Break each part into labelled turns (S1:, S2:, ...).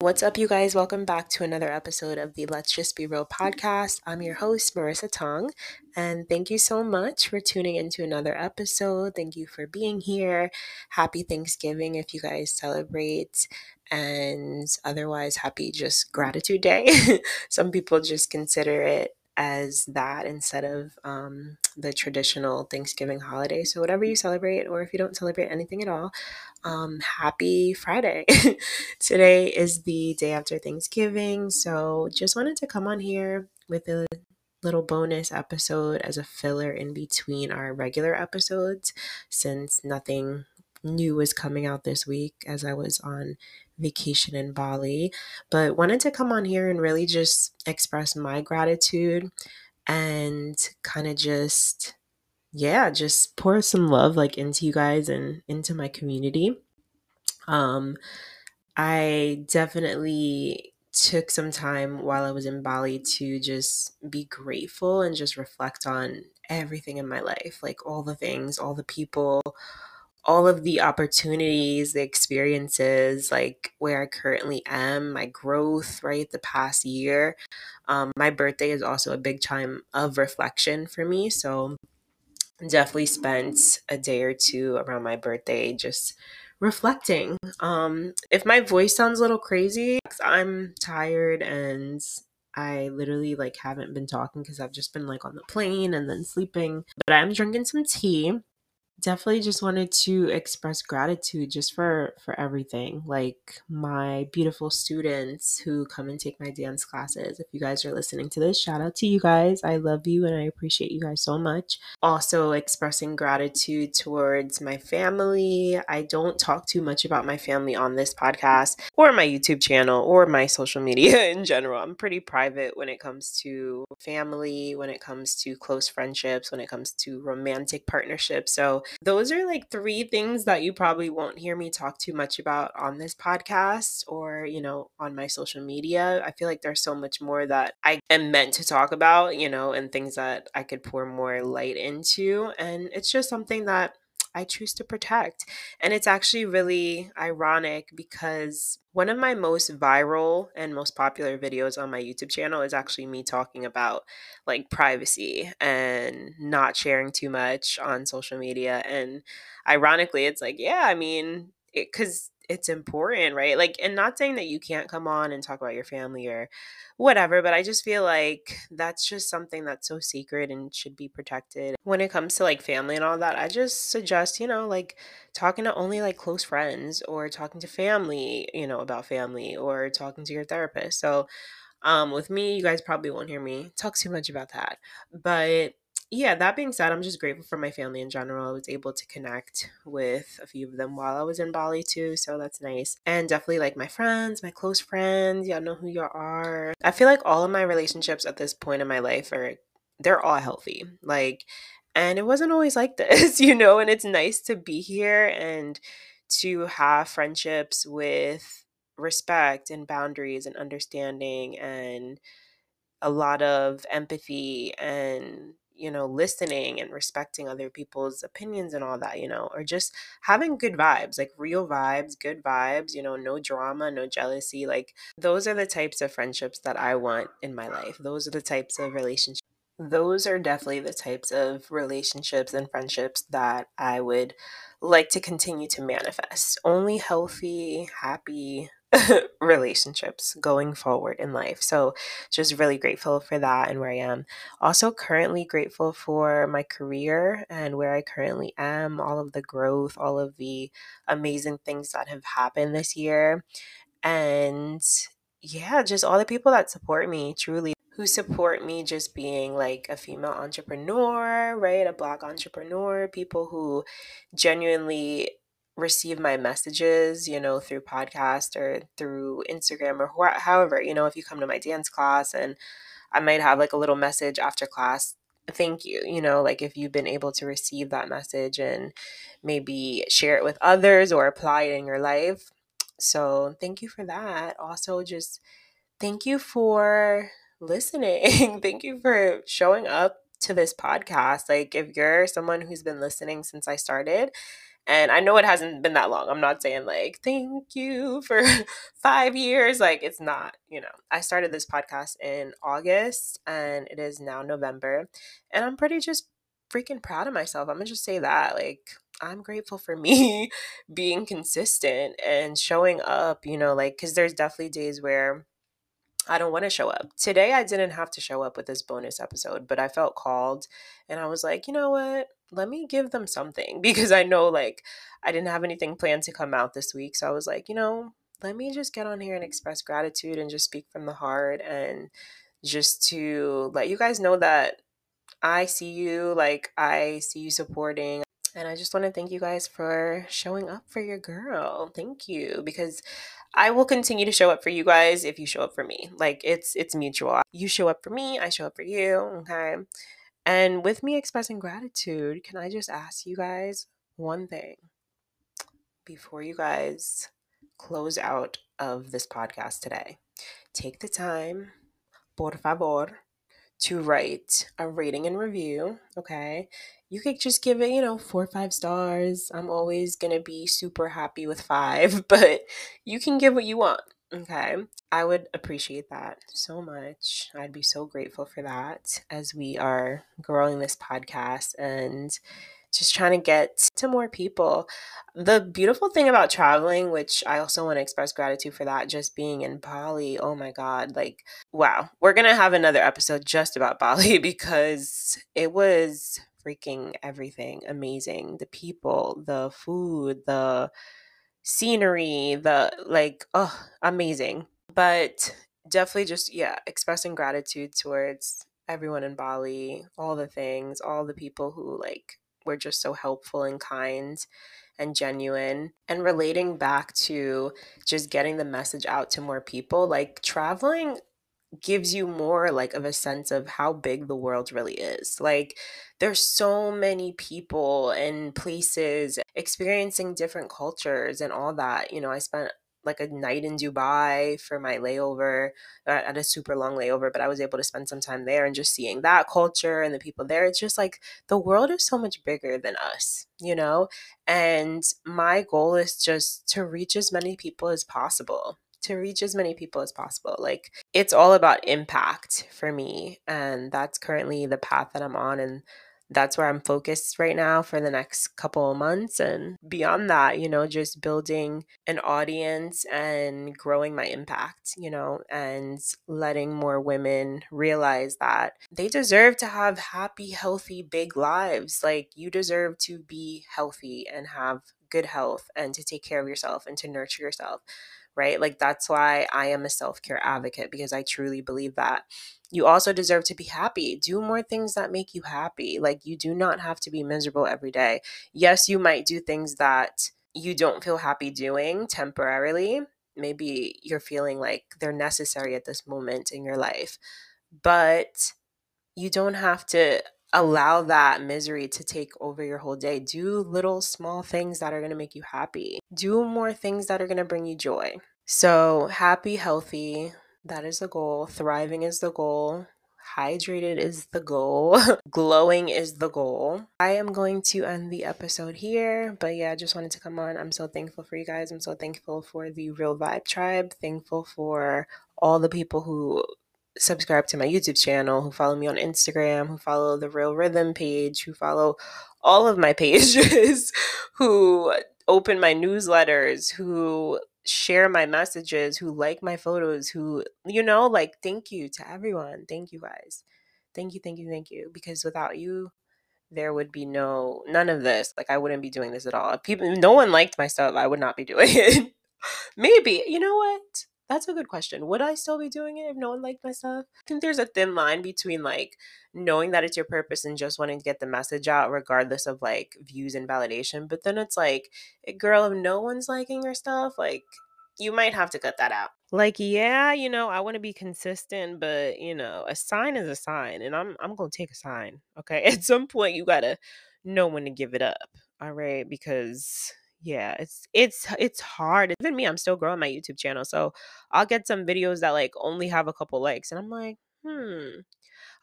S1: What's up, you guys? Welcome back to another episode of the Let's Just Be Real podcast. I'm your host, Marissa Tonge, and thank you so much for tuning into another episode. Thank you for being here. Happy Thanksgiving if you guys celebrate, and otherwise, happy just gratitude day. Some people just consider it as that instead of um, the traditional Thanksgiving holiday. So, whatever you celebrate, or if you don't celebrate anything at all, um, happy Friday. Today is the day after Thanksgiving. So, just wanted to come on here with a little bonus episode as a filler in between our regular episodes since nothing new was coming out this week as I was on vacation in Bali. But wanted to come on here and really just express my gratitude and kind of just yeah, just pour some love like into you guys and into my community. Um I definitely took some time while I was in Bali to just be grateful and just reflect on everything in my life, like all the things, all the people, all of the opportunities, the experiences, like where I currently am, my growth, right, the past year. Um, my birthday is also a big time of reflection for me. So, definitely spent a day or two around my birthday just reflecting. Um, if my voice sounds a little crazy, I'm tired and I literally like haven't been talking because I've just been like on the plane and then sleeping. But I'm drinking some tea definitely just wanted to express gratitude just for for everything like my beautiful students who come and take my dance classes. If you guys are listening to this shout out to you guys. I love you and i appreciate you guys so much. Also expressing gratitude towards my family. I don't talk too much about my family on this podcast or my youtube channel or my social media in general. I'm pretty private when it comes to family when it comes to close friendships when it comes to romantic partnerships. So those are like three things that you probably won't hear me talk too much about on this podcast or, you know, on my social media. I feel like there's so much more that I am meant to talk about, you know, and things that I could pour more light into. And it's just something that I choose to protect. And it's actually really ironic because one of my most viral and most popular videos on my YouTube channel is actually me talking about like privacy and not sharing too much on social media. And ironically, it's like, yeah, I mean, it because it's important, right? Like, and not saying that you can't come on and talk about your family or whatever, but I just feel like that's just something that's so secret and should be protected. When it comes to like family and all that, I just suggest, you know, like talking to only like close friends or talking to family, you know, about family or talking to your therapist. So, um, with me, you guys probably won't hear me talk too much about that. But yeah, that being said, I'm just grateful for my family in general. I was able to connect with a few of them while I was in Bali too, so that's nice. And definitely like my friends, my close friends, y'all know who y'all are. I feel like all of my relationships at this point in my life are they're all healthy. Like and it wasn't always like this, you know, and it's nice to be here and to have friendships with respect and boundaries and understanding and a lot of empathy and you know, listening and respecting other people's opinions and all that, you know, or just having good vibes, like real vibes, good vibes, you know, no drama, no jealousy. Like, those are the types of friendships that I want in my life. Those are the types of relationships. Those are definitely the types of relationships and friendships that I would like to continue to manifest. Only healthy, happy, relationships going forward in life. So, just really grateful for that and where I am. Also, currently grateful for my career and where I currently am, all of the growth, all of the amazing things that have happened this year. And yeah, just all the people that support me truly who support me just being like a female entrepreneur, right? A black entrepreneur, people who genuinely receive my messages, you know, through podcast or through Instagram or wh- however, you know, if you come to my dance class and I might have like a little message after class, thank you, you know, like if you've been able to receive that message and maybe share it with others or apply it in your life. So, thank you for that. Also, just thank you for listening. thank you for showing up to this podcast. Like, if you're someone who's been listening since I started, And I know it hasn't been that long. I'm not saying like, thank you for five years. Like, it's not, you know. I started this podcast in August and it is now November. And I'm pretty just freaking proud of myself. I'm gonna just say that. Like, I'm grateful for me being consistent and showing up, you know, like, because there's definitely days where I don't want to show up. Today, I didn't have to show up with this bonus episode, but I felt called and I was like, you know what? Let me give them something because I know like I didn't have anything planned to come out this week. So I was like, you know, let me just get on here and express gratitude and just speak from the heart and just to let you guys know that I see you, like, I see you supporting. And I just want to thank you guys for showing up for your girl. Thank you because I will continue to show up for you guys if you show up for me. Like it's it's mutual. You show up for me, I show up for you, okay? And with me expressing gratitude, can I just ask you guys one thing before you guys close out of this podcast today? Take the time, por favor, to write a rating and review, okay? You could just give it, you know, four or five stars. I'm always gonna be super happy with five, but you can give what you want, okay? I would appreciate that so much. I'd be so grateful for that as we are growing this podcast and just trying to get to more people. The beautiful thing about traveling, which I also want to express gratitude for that, just being in Bali. Oh my God. Like, wow. We're going to have another episode just about Bali because it was freaking everything amazing. The people, the food, the scenery, the like, oh, amazing. But definitely just, yeah, expressing gratitude towards everyone in Bali, all the things, all the people who like were just so helpful and kind and genuine. And relating back to just getting the message out to more people like traveling gives you more like of a sense of how big the world really is. Like there's so many people and places experiencing different cultures and all that you know i spent like a night in Dubai for my layover uh, at a super long layover, but I was able to spend some time there and just seeing that culture and the people there. It's just like the world is so much bigger than us, you know? And my goal is just to reach as many people as possible to reach as many people as possible. Like it's all about impact for me. And that's currently the path that I'm on. And that's where I'm focused right now for the next couple of months. And beyond that, you know, just building an audience and growing my impact, you know, and letting more women realize that they deserve to have happy, healthy, big lives. Like you deserve to be healthy and have good health and to take care of yourself and to nurture yourself right? Like that's why I am a self care advocate because I truly believe that you also deserve to be happy. Do more things that make you happy. Like you do not have to be miserable every day. Yes, you might do things that you don't feel happy doing temporarily. Maybe you're feeling like they're necessary at this moment in your life, but you don't have to allow that misery to take over your whole day. Do little small things that are going to make you happy. Do more things that are going to bring you joy. So, happy, healthy, that is the goal. Thriving is the goal. Hydrated is the goal. Glowing is the goal. I am going to end the episode here, but yeah, I just wanted to come on. I'm so thankful for you guys. I'm so thankful for the Real Vibe Tribe. Thankful for all the people who subscribe to my YouTube channel, who follow me on Instagram, who follow the Real Rhythm page, who follow all of my pages, who open my newsletters, who share my messages, who like my photos, who, you know, like, thank you to everyone. Thank you guys. Thank you, thank you, thank you. Because without you, there would be no, none of this. Like, I wouldn't be doing this at all. If people, no one liked my stuff, I would not be doing it. Maybe, you know what? That's a good question. Would I still be doing it if no one liked my stuff? I think there's a thin line between like knowing that it's your purpose and just wanting to get the message out regardless of like views and validation. But then it's like, eh, girl, if no one's liking your stuff, like you might have to cut that out. Like, yeah, you know, I want to be consistent, but you know, a sign is a sign, and I'm I'm gonna take a sign. Okay. At some point you gotta know when to give it up. All right, because yeah, it's it's it's hard. Even me, I'm still growing my YouTube channel. So I'll get some videos that like only have a couple likes. And I'm like, hmm.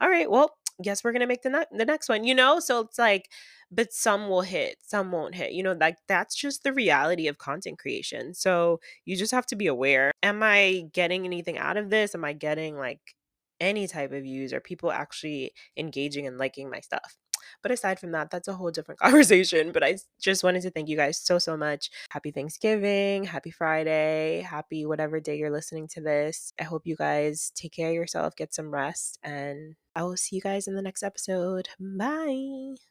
S1: All right, well, guess we're gonna make the, ne- the next one you know so it's like but some will hit some won't hit you know like that's just the reality of content creation so you just have to be aware am i getting anything out of this am i getting like any type of views or people actually engaging and liking my stuff but aside from that, that's a whole different conversation. But I just wanted to thank you guys so, so much. Happy Thanksgiving, happy Friday, happy whatever day you're listening to this. I hope you guys take care of yourself, get some rest, and I will see you guys in the next episode. Bye.